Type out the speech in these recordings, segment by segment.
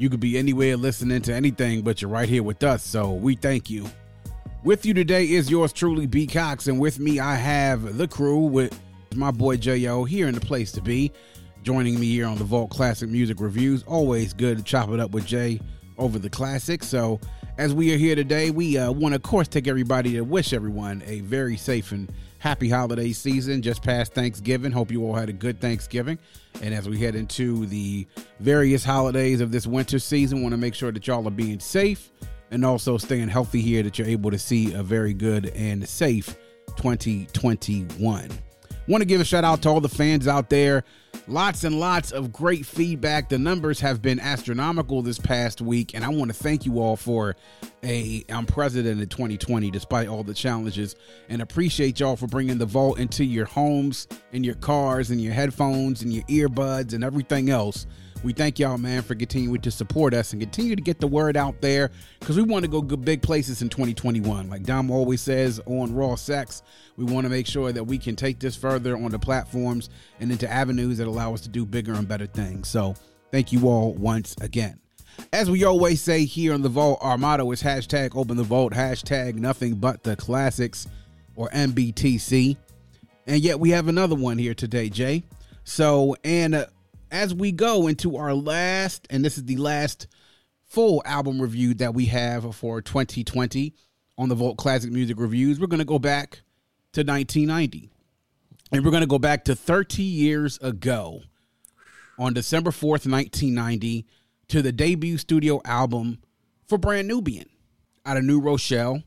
You could be anywhere listening to anything, but you're right here with us, so we thank you. With you today is yours truly, B. Cox, and with me I have the crew with my boy J.O. here in the place to be. Joining me here on the Vault Classic Music Reviews. Always good to chop it up with Jay over the classics. So, as we are here today, we uh, want to, of course, take everybody to wish everyone a very safe and happy holiday season just past Thanksgiving. Hope you all had a good Thanksgiving. And as we head into the various holidays of this winter season, want to make sure that y'all are being safe and also staying healthy here, that you're able to see a very good and safe 2021. Want to give a shout out to all the fans out there. Lots and lots of great feedback. The numbers have been astronomical this past week, and I want to thank you all for a unprecedented 2020 despite all the challenges and appreciate y'all for bringing the vault into your homes and your cars and your headphones and your earbuds and everything else we thank y'all, man, for continuing to support us and continue to get the word out there because we want to go good big places in 2021. Like Dom always says on Raw Sex, we want to make sure that we can take this further on the platforms and into avenues that allow us to do bigger and better things. So thank you all once again. As we always say here on the Vault, our motto is hashtag open the vault, hashtag nothing but the classics or MBTC. And yet we have another one here today, Jay. So, and uh, as we go into our last, and this is the last full album review that we have for 2020 on the Vault Classic Music Reviews, we're going to go back to 1990. And we're going to go back to 30 years ago on December 4th, 1990, to the debut studio album for Brand Nubian out of New Rochelle,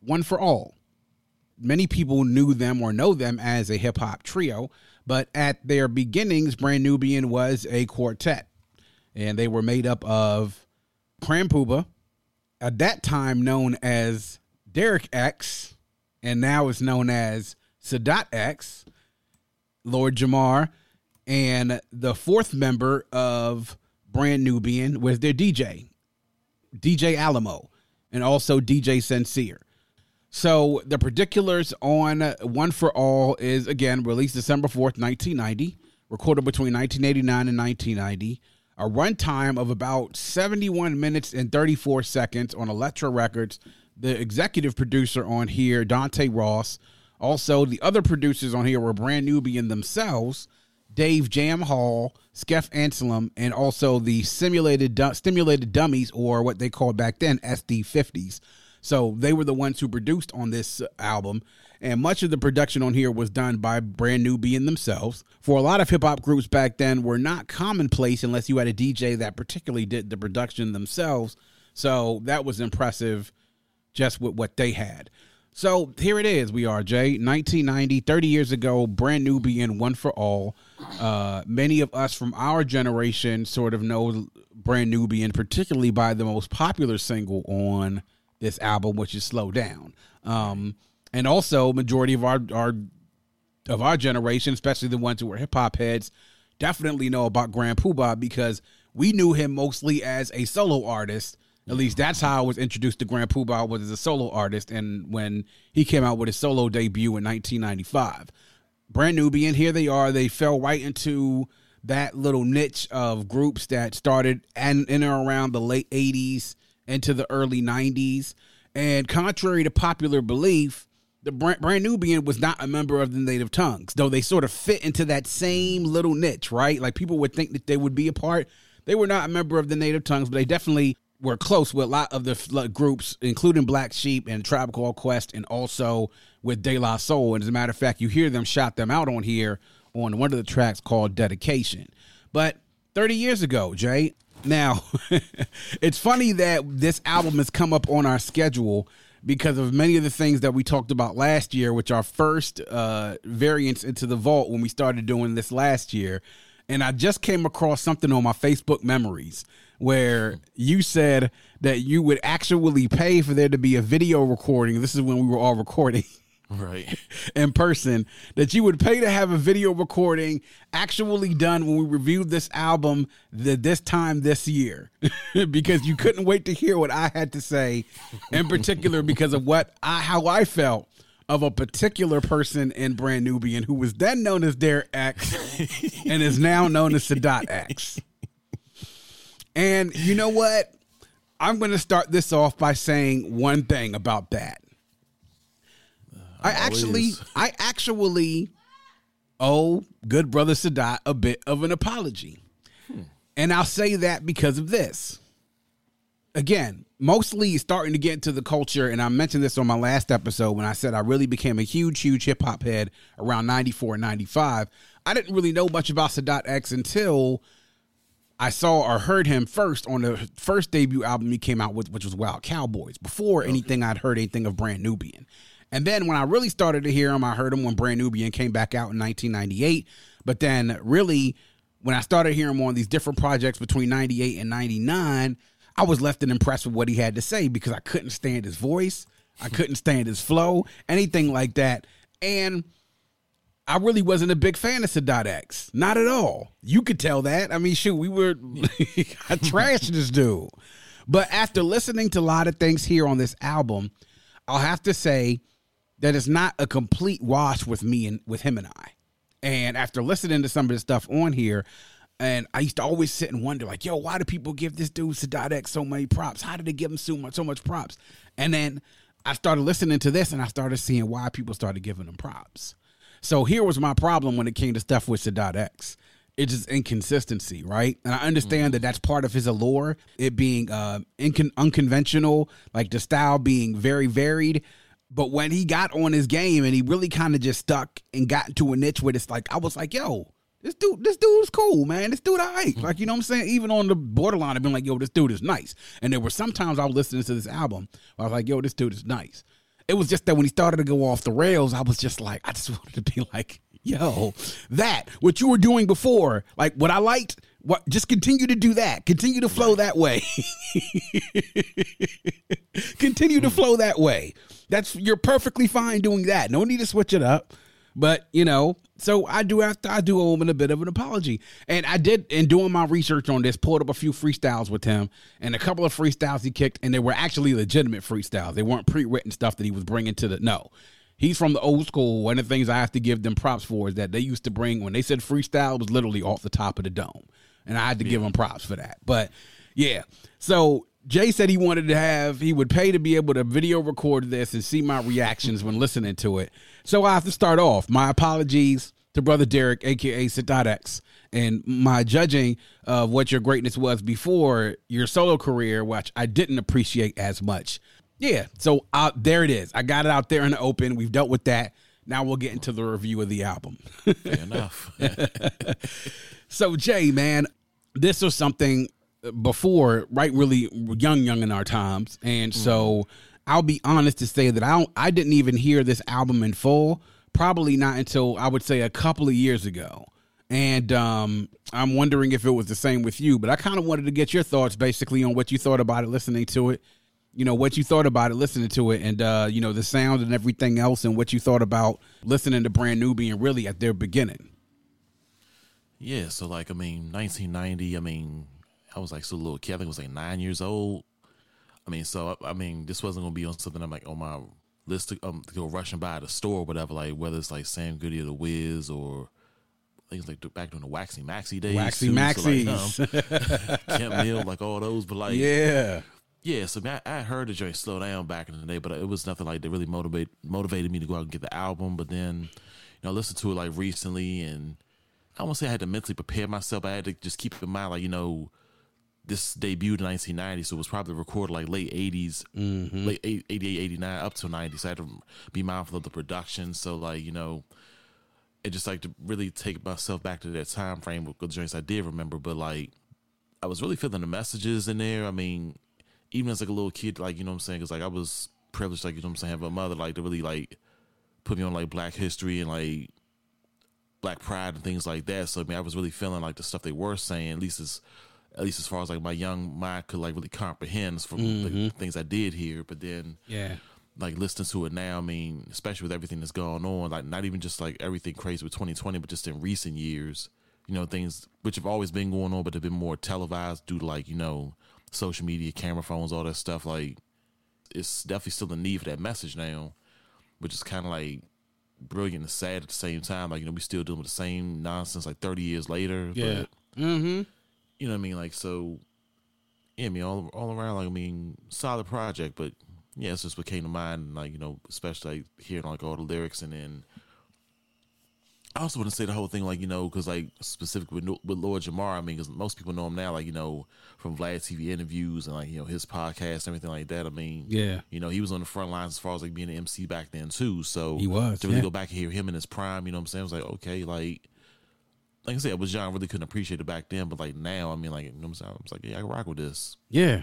One for All. Many people knew them or know them as a hip hop trio, but at their beginnings, Brand Nubian was a quartet, and they were made up of Grand Puba, at that time known as Derek X, and now is known as Sadat X, Lord Jamar, and the fourth member of Brand Nubian was their DJ, DJ Alamo, and also DJ Sincere. So the particulars on One for All is again released December 4th, 1990, recorded between 1989 and 1990. A runtime of about 71 minutes and 34 seconds on Elektra Records. The executive producer on here, Dante Ross. Also, the other producers on here were Brand Nubian themselves, Dave Jam Hall, Skeff Anselm, and also the simulated stimulated dummies, or what they called back then SD50s. So they were the ones who produced on this album. And much of the production on here was done by Brand Nubian themselves. For a lot of hip hop groups back then were not commonplace unless you had a DJ that particularly did the production themselves. So that was impressive just with what they had. So here it is. We are, Jay. 1990, 30 years ago, Brand Nubian One for All. Uh, many of us from our generation sort of know Brand Nubian, particularly by the most popular single on this album, which is Slow Down. Um, and also, majority of our our of our generation, especially the ones who were hip hop heads, definitely know about Grand Puba because we knew him mostly as a solo artist. At least that's how I was introduced to Grand Puba was as a solo artist, and when he came out with his solo debut in 1995. Brand Nubian, here they are. They fell right into that little niche of groups that started and in or around the late 80s into the early 90s. And contrary to popular belief, the Brand Nubian was not a member of the Native Tongues, though they sort of fit into that same little niche, right? Like people would think that they would be a part. They were not a member of the Native Tongues, but they definitely were close with a lot of the groups, including Black Sheep and Tribe Called Quest, and also with De La Soul. And as a matter of fact, you hear them shout them out on here on one of the tracks called Dedication. But 30 years ago, Jay, now, it's funny that this album has come up on our schedule because of many of the things that we talked about last year, which are first uh, variants into the vault when we started doing this last year. And I just came across something on my Facebook memories where you said that you would actually pay for there to be a video recording. This is when we were all recording. Right. in person that you would pay to have a video recording actually done when we reviewed this album the, this time this year because you couldn't wait to hear what I had to say in particular because of what I how I felt of a particular person in Brand Nubian who was then known as Derek X and is now known as Sadat X. And you know what? I'm going to start this off by saying one thing about that. I actually, I actually owe good brother Sadat a bit of an apology. Hmm. And I'll say that because of this. Again, mostly starting to get into the culture, and I mentioned this on my last episode when I said I really became a huge, huge hip hop head around 94 and 95. I didn't really know much about Sadat X until I saw or heard him first on the first debut album he came out with, which was Wild Cowboys, before anything I'd heard anything of Brand Nubian. And then when I really started to hear him, I heard him when Brand Nubian came back out in 1998. But then really, when I started hearing him on these different projects between 98 and 99, I was left and impressed with what he had to say because I couldn't stand his voice. I couldn't stand his flow, anything like that. And I really wasn't a big fan of Sadat X. Not at all. You could tell that. I mean, shoot, we were I trashed this dude. But after listening to a lot of things here on this album, I'll have to say that it's not a complete wash with me and with him and I. And after listening to some of the stuff on here, and I used to always sit and wonder, like, yo, why do people give this dude Sadat X so many props? How did they give him so much so much props? And then I started listening to this and I started seeing why people started giving him props. So here was my problem when it came to stuff with Sadat X. It's just inconsistency, right? And I understand mm that that's part of his allure, it being uh, incon- unconventional, like the style being very varied. But when he got on his game and he really kind of just stuck and got into a niche where it's like, I was like, yo, this dude, this dude's cool, man. This dude, I like. Mm-hmm. Like, you know what I'm saying? Even on the borderline, I've been like, yo, this dude is nice. And there were sometimes I was listening to this album I was like, yo, this dude is nice. It was just that when he started to go off the rails, I was just like, I just wanted to be like, yo, that, what you were doing before, like what I liked, what just continue to do that. Continue to flow that way. continue to hmm. flow that way. That's you're perfectly fine doing that. No need to switch it up. But you know, so I do have to, I do owe him a bit of an apology. And I did in doing my research on this, pulled up a few freestyles with him, and a couple of freestyles he kicked, and they were actually legitimate freestyles. They weren't pre-written stuff that he was bringing to the no. He's from the old school. One of the things I have to give them props for is that they used to bring when they said freestyle was literally off the top of the dome, and I had to yeah. give them props for that. But yeah, so Jay said he wanted to have, he would pay to be able to video record this and see my reactions when listening to it. So I have to start off. My apologies to Brother Derek, aka X, and my judging of what your greatness was before your solo career, which I didn't appreciate as much. Yeah, so uh, there it is. I got it out there in the open. We've dealt with that. Now we'll get into the review of the album. Fair enough. so Jay, man, this was something before, right? Really young, young in our times, and mm-hmm. so I'll be honest to say that I don't, I didn't even hear this album in full. Probably not until I would say a couple of years ago. And um, I'm wondering if it was the same with you, but I kind of wanted to get your thoughts basically on what you thought about it listening to it. You know, what you thought about it listening to it and, uh, you know, the sound and everything else and what you thought about listening to Brand Nubian really at their beginning. Yeah. So, like, I mean, 1990, I mean, I was like so little kid. I think I was like nine years old. I mean, so I, I mean, this wasn't gonna be on something I'm like on my list to, um, to go rushing by the store or whatever. Like whether it's like Sam Goody or the Wiz or things like back during the Waxie Maxie days. Waxie Maxie, so like, um, Kemp Mill, like all those. But like, yeah, yeah. So I, I heard the joint slow down back in the day, but it was nothing like that really motivate motivated me to go out and get the album. But then, you know, I listened to it like recently, and I won't say I had to mentally prepare myself. I had to just keep in mind, like you know this debuted in 1990, so it was probably recorded like late 80s, mm-hmm. late 88, 89, up to 90. So I had to be mindful of the production. So, like, you know, it just like to really take myself back to that time frame with the joints I did remember. But, like, I was really feeling the messages in there. I mean, even as like a little kid, like, you know what I'm saying? Because, like, I was privileged, like, you know what I'm saying, have a mother, like, to really, like, put me on, like, black history and, like, black pride and things like that. So, I mean, I was really feeling like the stuff they were saying, at least as at least as far as like my young mind could like really comprehend from Mm-hmm. the things I did here. But then Yeah. like listening to it now, I mean, especially with everything that's going on, like not even just like everything crazy with 2020, but just in recent years, you know, things which have always been going on, but have been more televised due to like, you know, social media, camera phones, all that stuff. Like, it's definitely still a need for that message now, which is kind of like brilliant and sad at the same time. Like, you know, we still dealing with the same nonsense like 30 years later. Yeah. But, Mm-hmm. you know what I mean? Like, so, yeah, I mean, all, all around, like, I mean, solid project, but yeah, it's just what came to mind, like, you know, especially like hearing like all the lyrics and then I also want to say the whole thing, like, you know, because, like, specifically with, with Lord Jamar, I mean, because most people know him now, like, you know, from Vlad TV interviews and, like, you know, his podcast, and everything like that. I mean, Yeah. you know, he was on the front lines as far as, like, being an MC back then, too. So, He was, To really yeah. go back and hear him in his prime, you know what I'm saying? I was like, okay, like, like I said, was John really couldn't appreciate it back then, but, like, now, I mean, like, you know what I'm saying? I was like, yeah, I can rock with this. Yeah.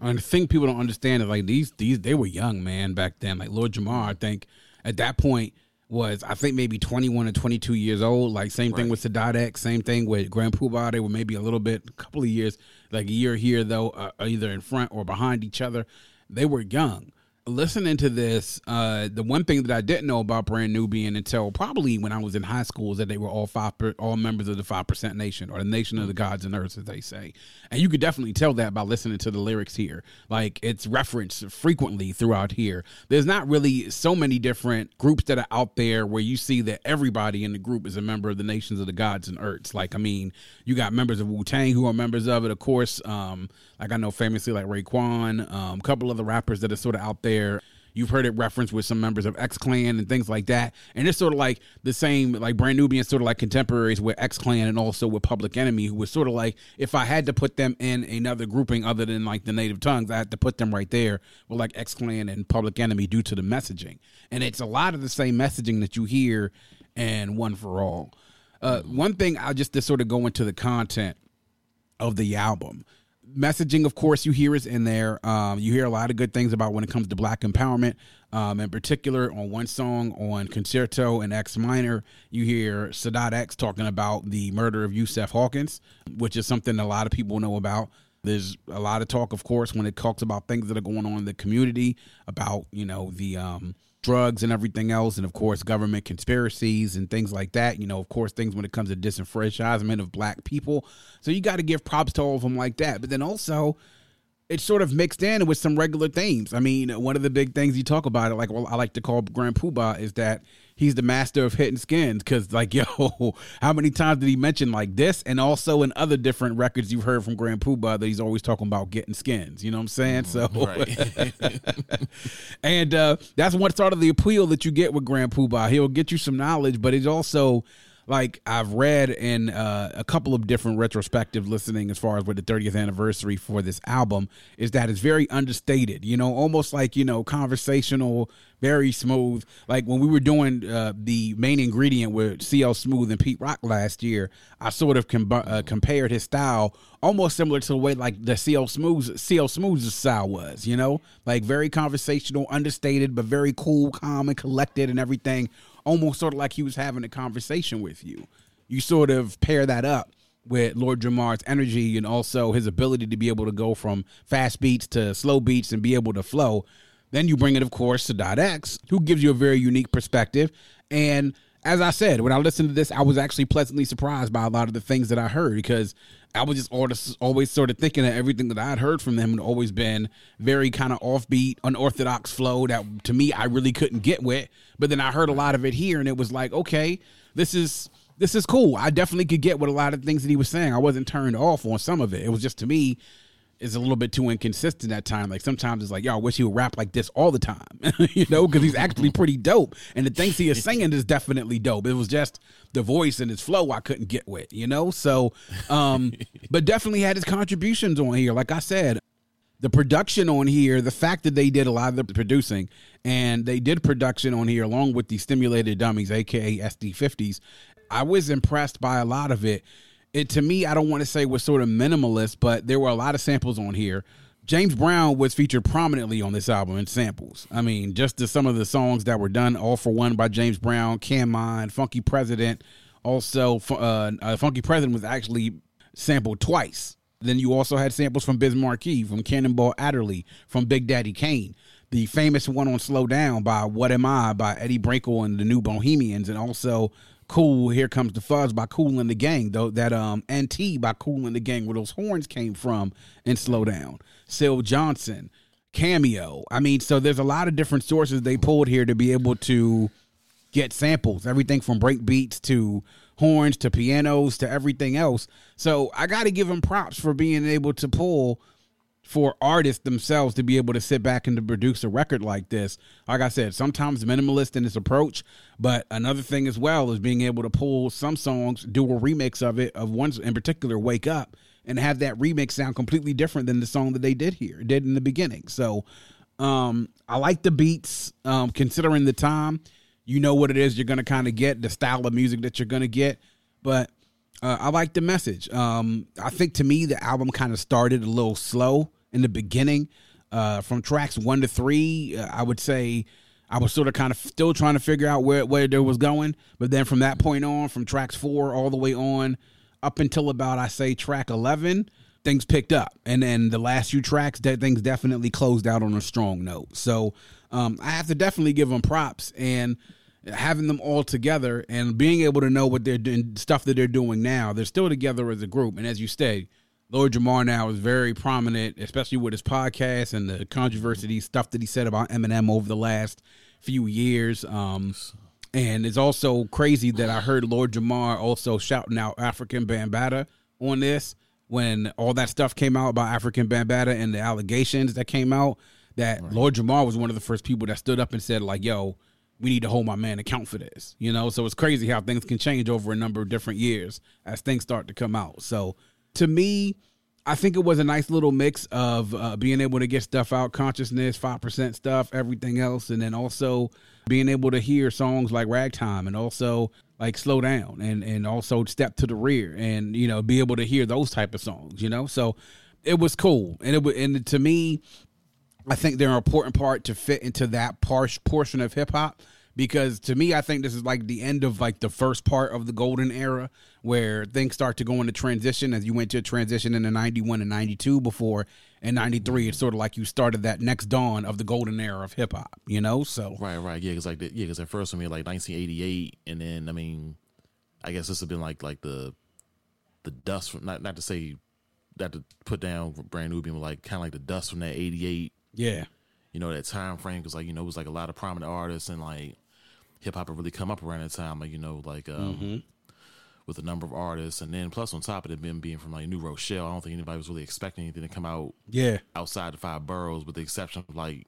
And the thing people don't understand is like these these they were young man back then. Like Lord Jamar, I think at that point was I think maybe twenty one or twenty two years old. Like same thing with Sadat same thing with Grand Puba. They were maybe a little bit, a couple of years, like a year here though, uh, either in front or behind each other. They were young. Listening to this, uh, the one thing that I didn't know about Brand Nubian until probably when I was in high school is that they were all five, per, all members of the Five Percent Nation or the Nation of the Gods and Earths, as they say. And you could definitely tell that by listening to the lyrics here. Like it's referenced frequently throughout here. There's not really so many different groups that are out there where you see that everybody in the group is a member of the Nations of the Gods and Earths. Like I mean, you got members of Wu Tang who are members of it, of course. Um, like I know famously like Raekwon, um, a couple of the rappers that are sort of out there. You've heard it referenced with some members of X Clan and things like that. And it's sort of like the same, like Brand Nubian, sort of like contemporaries with X Clan and also with Public Enemy, who was sort of like, if I had to put them in another grouping other than like the native tongues, I had to put them right there with like X Clan and Public Enemy due to the messaging. And it's a lot of the same messaging that you hear in One for All. Uh, one thing I'll just to sort of go into the content of the album. Messaging, of course, you hear is in there. Um, you hear a lot of good things about when it comes to black empowerment. Um, in particular, on one song on Concerto in X Minor, you hear Sadat X talking about the murder of Yusef Hawkins, which is something a lot of people know about. There's a lot of talk, of course, when it talks about things that are going on in the community, about you know the um, drugs and everything else, and of course government conspiracies and things like that. You know, of course, things when it comes to disenfranchisement of black people. So you got to give props to all of them like that. But then also, it's sort of mixed in with some regular themes. I mean, one of the big things you talk about, it like well, I like to call Grand Puba, is that he's the master of hitting skins. Because like, yo, how many times did he mention like this, and also in other different records you've heard from Grand Puba that he's always talking about getting skins. You know what I'm saying? So, Right. and uh, that's one sort of the appeal that you get with Grand Puba. He'll get you some knowledge, but it's also like I've read in uh, a couple of different retrospective listening as far as with the 30th anniversary for this album is that it's very understated. You know, almost like you know conversational, very smooth. Like when we were doing uh, the main ingredient with CL Smooth and Pete Rock last year, I sort of com- uh, compared his style almost similar to the way like the CL Smooth CL Smooth's style was. You know, like very conversational, understated, but very cool, calm, and collected, and everything. Almost sort of like he was having a conversation with you. You sort of pair that up with Lord Jamar's energy and also his ability to be able to go from fast beats to slow beats and be able to flow. Then you bring it, of course, to Dot X, who gives you a very unique perspective. And as I said, when I listened to this, I was actually pleasantly surprised by a lot of the things that I heard because I was just always, sort of thinking that everything that I had heard from them had always been very kind of offbeat, unorthodox flow that to me I really couldn't get with. But then I heard a lot of it here, and it was like, okay, this is this is cool. I definitely could get with a lot of things that he was saying. I wasn't turned off on some of it. It was just to me, is a little bit too inconsistent at time. Like sometimes it's like, yo, I wish he would rap like this all the time, you know, because he's actually pretty dope. And the things he is singing is definitely dope. It was just the voice and his flow I couldn't get with, you know. So, um, but definitely had his contributions on here. Like I said, the production on here, the fact that they did a lot of the producing and they did production on here along with the stimulated dummies, aka SD50s, I was impressed by a lot of it. It to me, I don't want to say was sort of minimalist, but there were a lot of samples on here. James Brown was featured prominently on this album in samples. I mean, just to some of the songs that were done, All for One by James Brown, Can Mind, Funky President. Also, uh, uh, Funky President was actually sampled twice then you also had samples from Biz Markie, from Cannonball Adderley, from Big Daddy Kane. The famous one on Slow Down by What Am I by Edie Brickell and the New Bohemians, and also Cool, Here Comes the Fuzz by Kool and the Gang, though that um NT by Kool and the Gang, where those horns came from and Slow Down. Syl Johnson, Cameo. I mean, so there's a lot of different sources they pulled here to be able to get samples, everything from break beats to horns to pianos to everything else. So I got to give them props for being able to pull for artists themselves to be able to sit back and to produce a record like this. Like I said, sometimes minimalist in its approach, but another thing as well is being able to pull some songs, do a remix of it, of one in particular, Wake Up, and have that remix sound completely different than the song that they did here, did in the beginning. So um, I like the beats, um, considering the time. You know what it is you're going to kind of get, the style of music that you're going to get. But uh, I like the message. Um, I think to me, the album kind of started a little slow in the beginning. Uh, from tracks one to three, uh, I would say I was sort of kind of still trying to figure out where where there was going. But then from that point on, from tracks four all the way on up until about I say track eleven, things picked up, and then the last few tracks, that things definitely closed out on a strong note. So um, I have to definitely give them props and having them all together and being able to know what they're doing, stuff that they're doing now. They're still together as a group, and as you say, Lord Jamar now is very prominent, especially with his podcast and the controversy stuff that he said about Eminem over the last few years. Um, and it's also crazy that I heard Lord Jamar also shouting out Afrika Bambaataa on this when all that stuff came out about Afrika Bambaataa and the allegations that came out. That right. Lord Jamar was one of the first people that stood up and said, like, yo, we need to hold my man account for this. You know, so it's crazy how things can change over a number of different years as things start to come out. So to me, I think it was a nice little mix of uh, being able to get stuff out, consciousness, five percent stuff, everything else, and then also being able to hear songs like Ragtime and also like Slow Down and and also Step to the Rear and you know be able to hear those type of songs, you know. So it was cool, and it and to me, I think they're an important part to fit into that par- portion of hip hop because to me, I think this is like the end of like the first part of the golden era where things start to go into transition as you went to a transition in the 91 and 92 before in 93 it's sort of like you started that next dawn of the golden era of hip hop you know? So right right. Yeah because like the, yeah because at first I mean like 1988 and then I mean I guess this has been like like the the dust from not not to say that to put down Brand Nubian like kind of like the dust from that 88 yeah. You know that time frame because like you know it was like a lot of prominent artists and like hip hop had really come up around that time. Like you know, like um, mm-hmm. with a number of artists, and then plus on top of it, being being from like New Rochelle, I don't think anybody was really expecting anything to come out. Yeah, outside the five boroughs, with the exception of like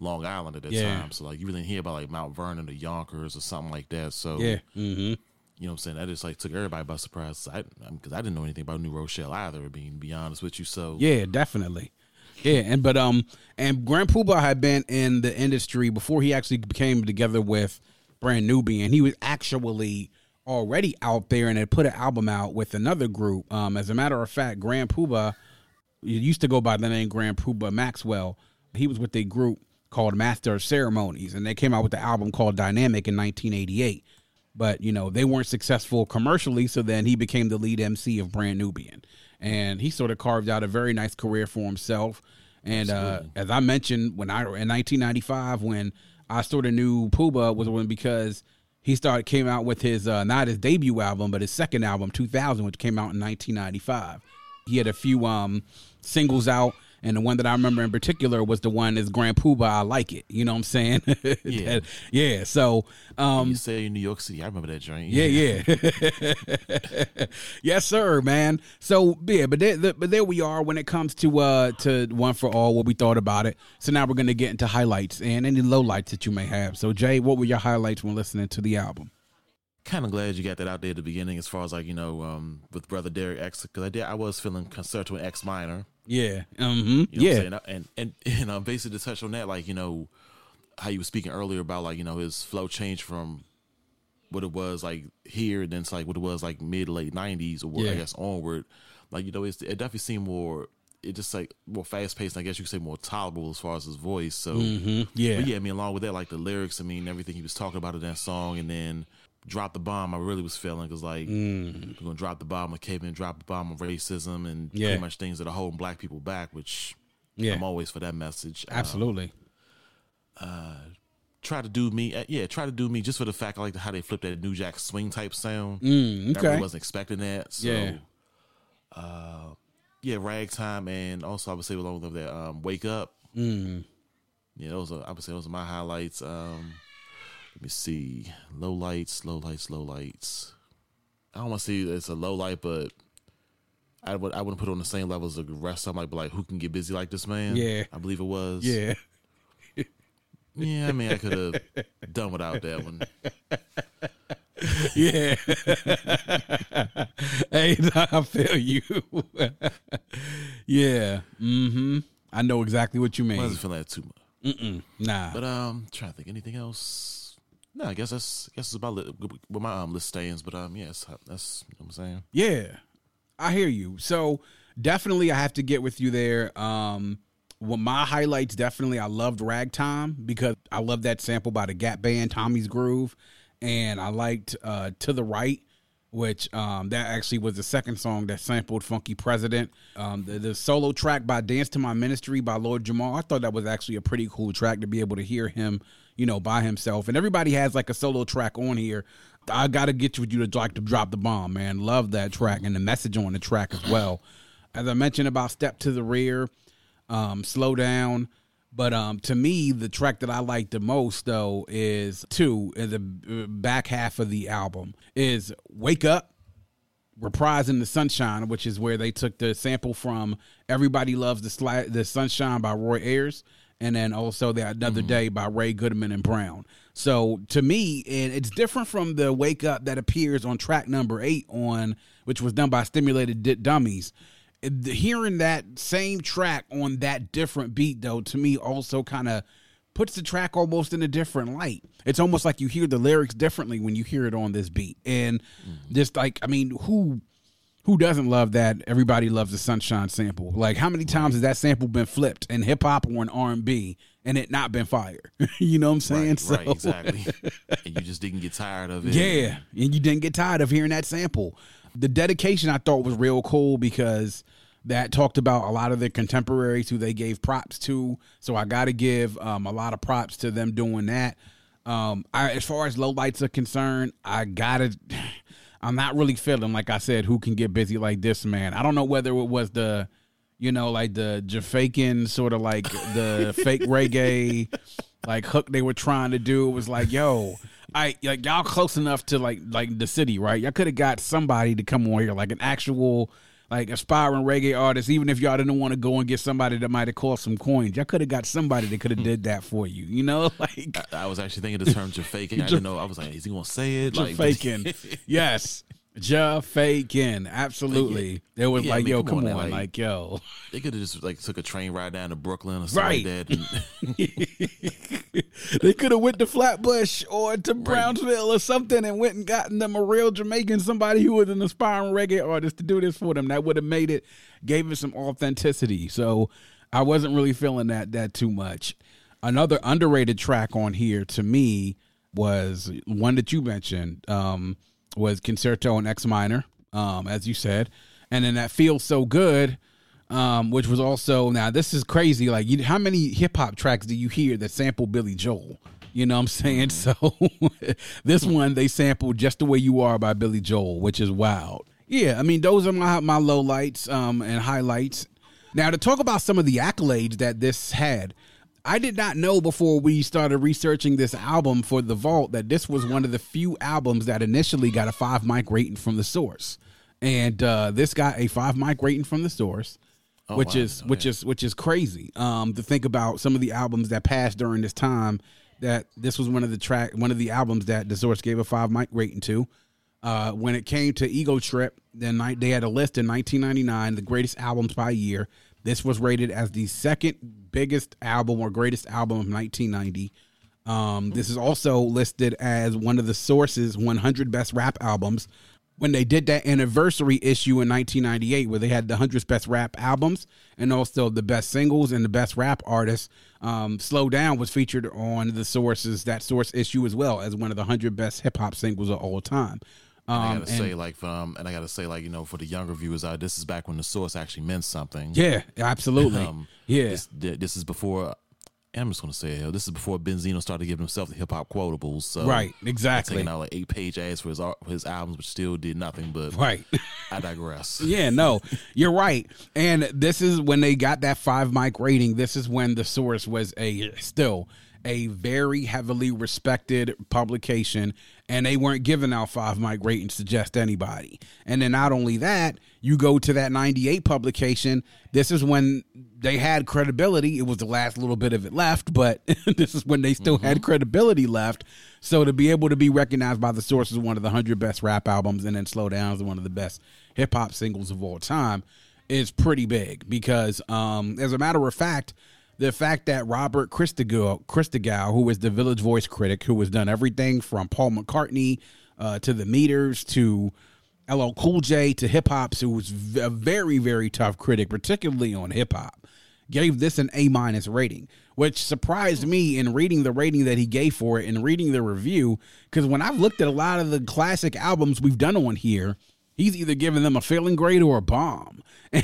Long Island at that yeah. time. So like you really didn't hear about like Mount Vernon or Yonkers or something like that. So yeah. Mm-hmm. You know what I'm saying? That just like took everybody by surprise. I because I didn't know anything about New Rochelle either. Being be honest with you, so yeah, definitely. Yeah, and but um, and Grand Puba had been in the industry before he actually came together with brand Nubian. He was actually already out there and had put an album out with another group. Um, as a matter of fact, Grand Puba you used to go by the name Grand Puba Maxwell. He was with a group called Master of Ceremonies, and they came out with the album called Dynamite in 1988. But you know they weren't successful commercially, so then he became the lead MC of Brand Nubian, and he sort of carved out a very nice career for himself. And uh, as I mentioned, when I in 1995, when I sort of knew Puba was one because he started came out with his uh, not his debut album, but his second album, 2000, which came out in 1995. He had a few um, singles out and the one that I remember in particular was the one is Grand Puba. I like it. You know what I'm saying? Yeah. yeah. So um you say in New York City. I remember that joint. Yeah, yeah. yes, sir, man. So yeah, but there, but there we are when it comes to uh to one for all what we thought about it. So now we're gonna get into highlights and any lowlights that you may have. So Jay, what were your highlights when listening to the album? kind of glad you got that out there at the beginning as far as like you know um, with brother derek x because i did i was feeling concerto in x minor yeah. Mm-hmm. You know yeah. And, and and um, basically to touch on that, like you know how you were speaking earlier about like you know his flow changed from what it was like here, and then it's like what it was like mid late nineties or yeah. I guess onward. Like you know, it definitely seemed more. It just like more fast paced. I guess you could say more tolerable as far as his voice. So mm-hmm. yeah, but yeah. I mean, along with that, like the lyrics. I mean, everything he was talking about in that song, and then drop the bomb I really was feeling because like Mm. we're gonna drop the bomb of caving, drop the bomb of racism and Yeah. pretty much things that are holding black people back, which Yeah. I'm always for that message. Uh, Absolutely. try to do me, uh, yeah, try to do me just for the fact I like how they flipped that New Jack swing type sound. Mm, I really okay. wasn't expecting that. So, Yeah. uh, yeah, ragtime, and also I would say along with that, um, wake up. Mm. Yeah, those are I would say those are my highlights. Um, let me see, low lights, low lights, low lights. I don't want to see it's a low light, but I would I wouldn't put it on the same level as the rest. them. like, but like who can get busy like this man? Yeah. I believe it was. Yeah. yeah. I mean, I could have done without that one. Yeah. hey, I feel you. yeah. Mm-hmm. I know exactly what you I mean. wasn't feeling that too much. Mm-mm. Nah. But um, trying to think anything else. No, I guess that's I guess it's about li- where my um list stands. But um, yes, that's you know what I'm saying. Yeah, I hear you. So definitely, I have to get with you there. Um, well, my highlights definitely, I loved Ragtime because I love that sample by the Gap Band, Tommy's Groove, and I liked uh, To the Right, which um, that actually was the second song that sampled Funky President. Um, the, the solo track by Dance to My Ministry by Lord Jamar, I thought that was actually a pretty cool track to be able to hear him, you know, by himself. And everybody has like a solo track on here. I got to get you with you to like to drop the bomb, man. Love that track and the message on the track as well. As I mentioned about Step to the Rear, um, Slow Down. But um, to me, the track that I like the most though is two in the uh, back half of the album is "Wake Up," reprising the Sunshine, which is where they took the sample from "Everybody Loves the Sli- the Sunshine" by Roy Ayers, and then also the "Another mm. Day" by Ray Goodman and Brown. So to me, and it's different from the "Wake Up" that appears on track number eight on which was done by Stimulated D- Dummies. Hearing that same track on that different beat though to me also kind of puts the track almost in a different light. It's almost like you hear the lyrics differently when you hear it on this beat. And mm-hmm. just like i mean who who doesn't love that everybody loves the sunshine sample like how many times has that sample been flipped in hip-hop or in r&b and it not been fire you know what i'm saying Right, so right, exactly. and you just didn't get tired of it. yeah, and you didn't get tired of hearing that sample. The dedication I thought was real cool because that talked about a lot of their contemporaries who they gave props to. So I got to give um, a lot of props to them doing that. Um, I, as far as low lights are concerned, I gotta. I'm not really feeling like I said who can get busy like this man. I don't know whether it was the, you know, like the Jafakin sort of like the fake reggae like hook they were trying to do. It was like, yo, I like y'all close enough to like like the city, right? Y'all could have got somebody to come on here, like an actual like aspiring reggae artist, even if y'all didn't want to go and get somebody that might have cost some coins. Y'all could have got somebody that could have hmm. did that for you, you know? Like I, I was actually thinking the term faking. I didn't know. I was like, is he gonna say it? Like faking. yes. Ja faking. Absolutely. It was Yeah, I like, mean, yo, come come on on, like- like, yo. they could have just like took a train ride down to Brooklyn or something Right. like that. And, they could have went to Flatbush or to Brownsville or something and went and gotten them a real Jamaican, somebody who was an aspiring reggae artist to do this for them. That would have made it, gave it some authenticity. So I wasn't really feeling that that too much. Another underrated track on here to me was one that you mentioned um, was Concerto in X minor, um, as you said, and then that feels so good um, which was also now this is crazy. Like, you, how many hip hop tracks do you hear that sample Billy Joel? You know what I'm saying? So this one they sampled "Just the Way You Are" by Billy Joel, which is wild. Yeah, I mean those are my my low lights um, and highlights. Now to talk about some of the accolades that this had. I did not know before we started researching this album for the Vault that this was one of the few albums that initially got a five mic rating from the source, and uh, this got a five mic rating from the source which wow. is which is which is crazy um to think about some of the albums that passed during this time that this was one of the track one of the albums that the source gave a five mic rating to. Uh when it came to ego trip then they had a list in 1999 the greatest albums by year. This was rated as the second biggest album or greatest album of 1990 um, this is also listed as one of the source's 100 best rap albums. When they did that anniversary issue in 1998 where they had the 100 best rap albums and also the best singles and the best rap artists um, slow down was featured on the sources that source issue as well as one of the 100 best hip-hop singles of all time I um, gotta and- say, like, from and I gotta say, like, you know, for the younger viewers out, this is back when the source actually meant something. yeah absolutely Um, yeah This, this is before. I'm just gonna say, hell, this is before Benzino started giving himself the hip hop quotables. So right exactly taking out like eight page ads for his art, his albums, which still did nothing. But right I digress. Yeah, no, you're right. And this is when they got that five mic rating. This is when the source was a still a very heavily respected publication, and they weren't giving out five mic ratings to just anybody. And then not only that, you go to that 98 publication. This is when they had credibility. It was the last little bit of it left, but this is when they still had credibility left. So to be able to be recognized by the source as one of the 100 best rap albums and then Slow Down as one of the best hip hop singles of all time is pretty big because, um, as a matter of fact, the fact that Robert Christgau, Christgau, who is the Village Voice critic, who has done everything from Paul McCartney uh, to the Meters to LL Cool J to hip hop, who was a very, very tough critic, particularly on hip hop, gave this an A minus rating, which surprised me in reading the rating that he gave for it and reading the review. Because when I've looked at a lot of the classic albums we've done on here, he's either giving them a failing grade or a bomb.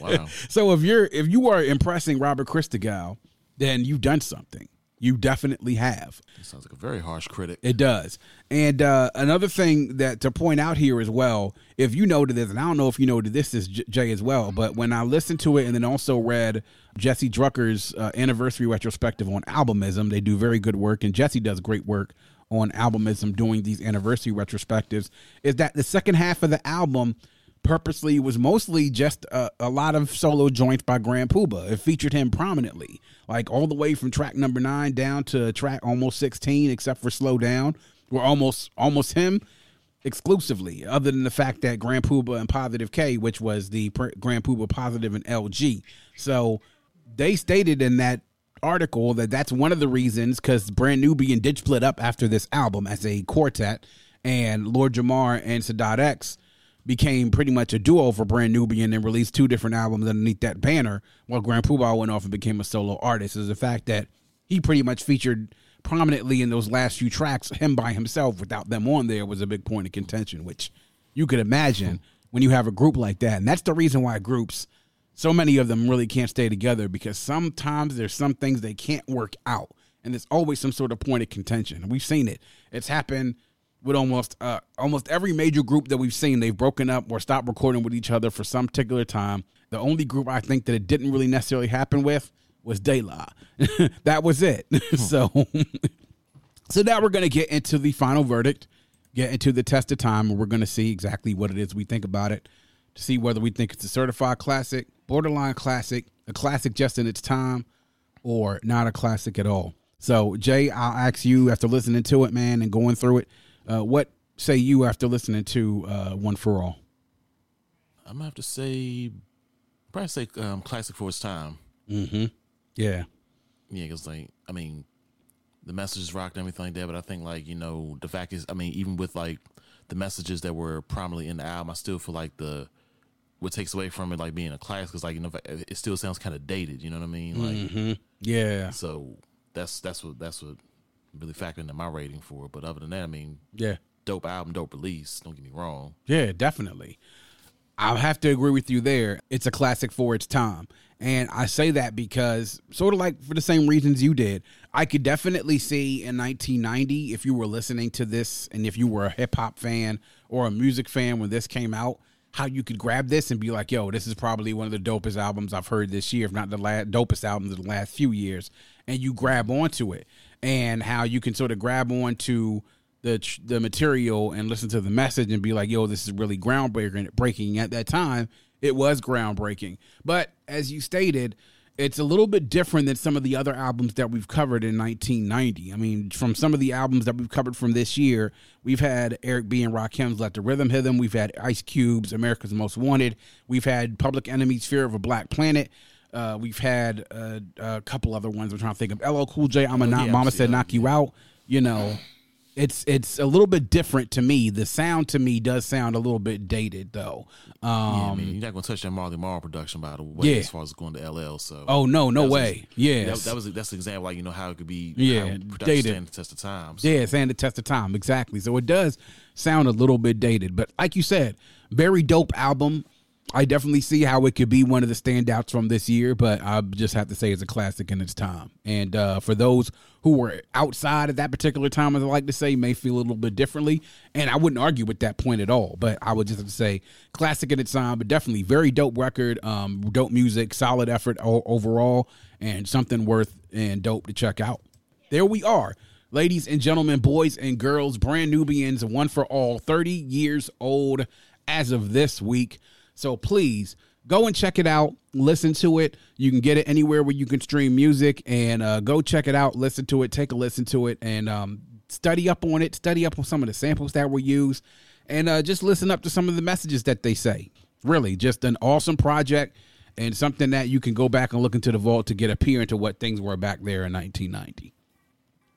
Wow. So if you're if you are impressing Robert Christgau, then you've done something. You definitely have. Sounds like a very harsh critic. It does. And uh, another thing that to point out here as well, if you noted this, and I don't know if you noted this is Jay as well, but when I listened to it and then also read Jesse Ducker's uh, anniversary retrospective on albumism, they do very good work, and Jesse does great work on albumism doing these anniversary retrospectives. Is that the second half of the album? purposely was mostly just a, a lot of solo joints by Grand Puba. It featured him prominently, like all the way from track number nine down to track almost sixteen, except for "Slow Down," were almost almost him exclusively. Other than the fact that Grand Puba and Positive K, which was the Grand Puba Positive and LG, so they stated in that article that that's one of the reasons because Brand Nubian did split up after this album as a quartet, and Lord Jamar and Sadat X became pretty much a duo for Brand Nubian and released two different albums underneath that banner, while Grand Puba went off and became a solo artist. Is the fact that he pretty much featured prominently in those last few tracks, him by himself without them on there was a big point of contention, which you could imagine when you have a group like that. And that's the reason why groups, so many of them really can't stay together because sometimes there's some things they can't work out. And there's always some sort of point of contention. We've seen it. It's happened with almost uh, almost every major group that we've seen. They've broken up or stopped recording with each other for some particular time. The only group I think that it didn't really necessarily happen with was De La. that was it. so, so now we're going to get into the final verdict, get into the test of time, and we're going to see exactly what it is we think about it to see whether we think it's a certified classic, borderline classic, a classic just in its time, or not a classic at all. So, Jay, I'll ask you after listening to it, man, and going through it, uh, what say you after listening to uh, One for All? I'm gonna have to say, probably say um, classic for its time. Mm-hmm. Yeah. Yeah, because like I mean, the messages rocked and everything like that. But I think like you know the fact is, I mean, even with like the messages that were prominently in the album, I still feel like the what takes away from it like being a class because like you know it still sounds kind of dated. You know what I mean? Like Mm-hmm. Yeah. so that's that's what that's what really factored into my rating for it. But other than that, I mean, Yeah. dope album, dope release. Don't get me wrong. Yeah, definitely. I'll have to agree with you there. It's a classic for its time. And I say that because, sort of like for the same reasons you did, I could definitely see in 1990, if you were listening to this and if you were a hip hop fan or a music fan when this came out, how you could grab this and be like, yo, this is probably one of the dopest albums I've heard this year, if not the la- dopest albums of the last few years. And you grab onto it. And how you can sort of grab onto the the material and listen to the message and be like, "Yo, this is really groundbreaking." Breaking at that time, it was groundbreaking. But as you stated, it's a little bit different than some of the other albums that we've covered in 1990. I mean, from some of the albums that we've covered from this year, we've had Eric B and Rakim's "Let the Rhythm Hit Them." We've had Ice Cube's "America's Most Wanted." We've had Public Enemy's "Fear of a Black Planet." Uh, we've had uh, a couple other ones. I'm trying to think of. LL Cool J, "I'm a Oh, Not yeah, Mama Said Knock You Out." You know, it's it's a little bit different to me. The sound to me does sound a little bit dated though. Um, yeah, I mean, you're not gonna touch that Marley Marl production by the way, Yeah. as far as going to LL. So oh no, no way. Yeah, that, that was that's an example, like you know how it could be. Yeah, dated. stand the test of time. So, Yeah, stand the test of time. Exactly. So it does sound a little bit dated, but like you said, very dope album. I definitely see how it could be one of the standouts from this year, but I just have to say it's a classic in its time. And uh, for those who were outside at that particular time, as I like to say, may feel a little bit differently. And I wouldn't argue with that point at all. But I would just have to say classic in its time, but definitely very dope record, um, dope music, solid effort overall, and something worth and dope to check out. There we are. Ladies and gentlemen, boys and girls, brand Nubians, one for all, 30 years old as of this week. So please go and check it out. Listen to it. You can get it anywhere where you can stream music and uh, go check it out. Listen to it. Take a listen to it and um, study up on it. Study up on some of the samples that were used and uh, just listen up to some of the messages that they say. Really, just an awesome project and something that you can go back and look into the vault to get a peer into what things were back there in 1990.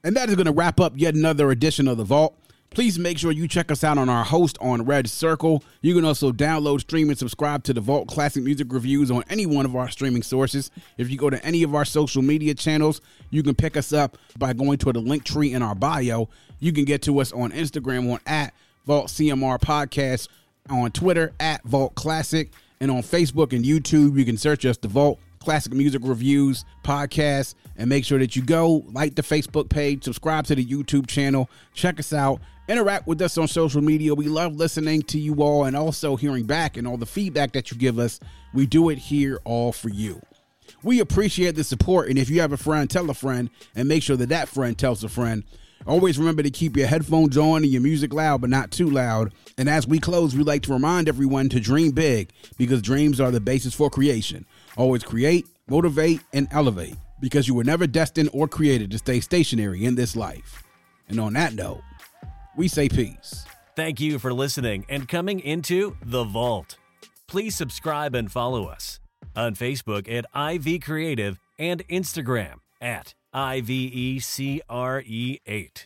And that is going to wrap up yet another edition of The Vault. Please make sure you check us out on our host on Red Circle. You can also download, stream, and subscribe to The Vault Classic Music Reviews on any one of our streaming sources. If you go to any of our social media channels, you can pick us up by going to the link tree in our bio. You can get to us on Instagram on at Vault CMR Podcast, on Twitter at Vault Classic, and on Facebook and YouTube, you can search us The Vault Classic Music Reviews podcast and make sure that you go like the Facebook page, subscribe to the YouTube channel, check us out, interact with us on social media. We love listening to you all and also hearing back and all the feedback that you give us. We do it here all for you. We appreciate the support, and if you have a friend, tell a friend, and make sure that that friend tells a friend. Always remember to keep your headphones on and your music loud, but not too loud. And as we close, we like to remind everyone to dream big because dreams are the basis for creation. Always create, motivate, and elevate because you were never destined or created to stay stationary in this life. And on that note, we say peace. Thank you for listening and coming into The Vault. Please subscribe and follow us on Facebook at IV Creative and Instagram at E IVECRE8.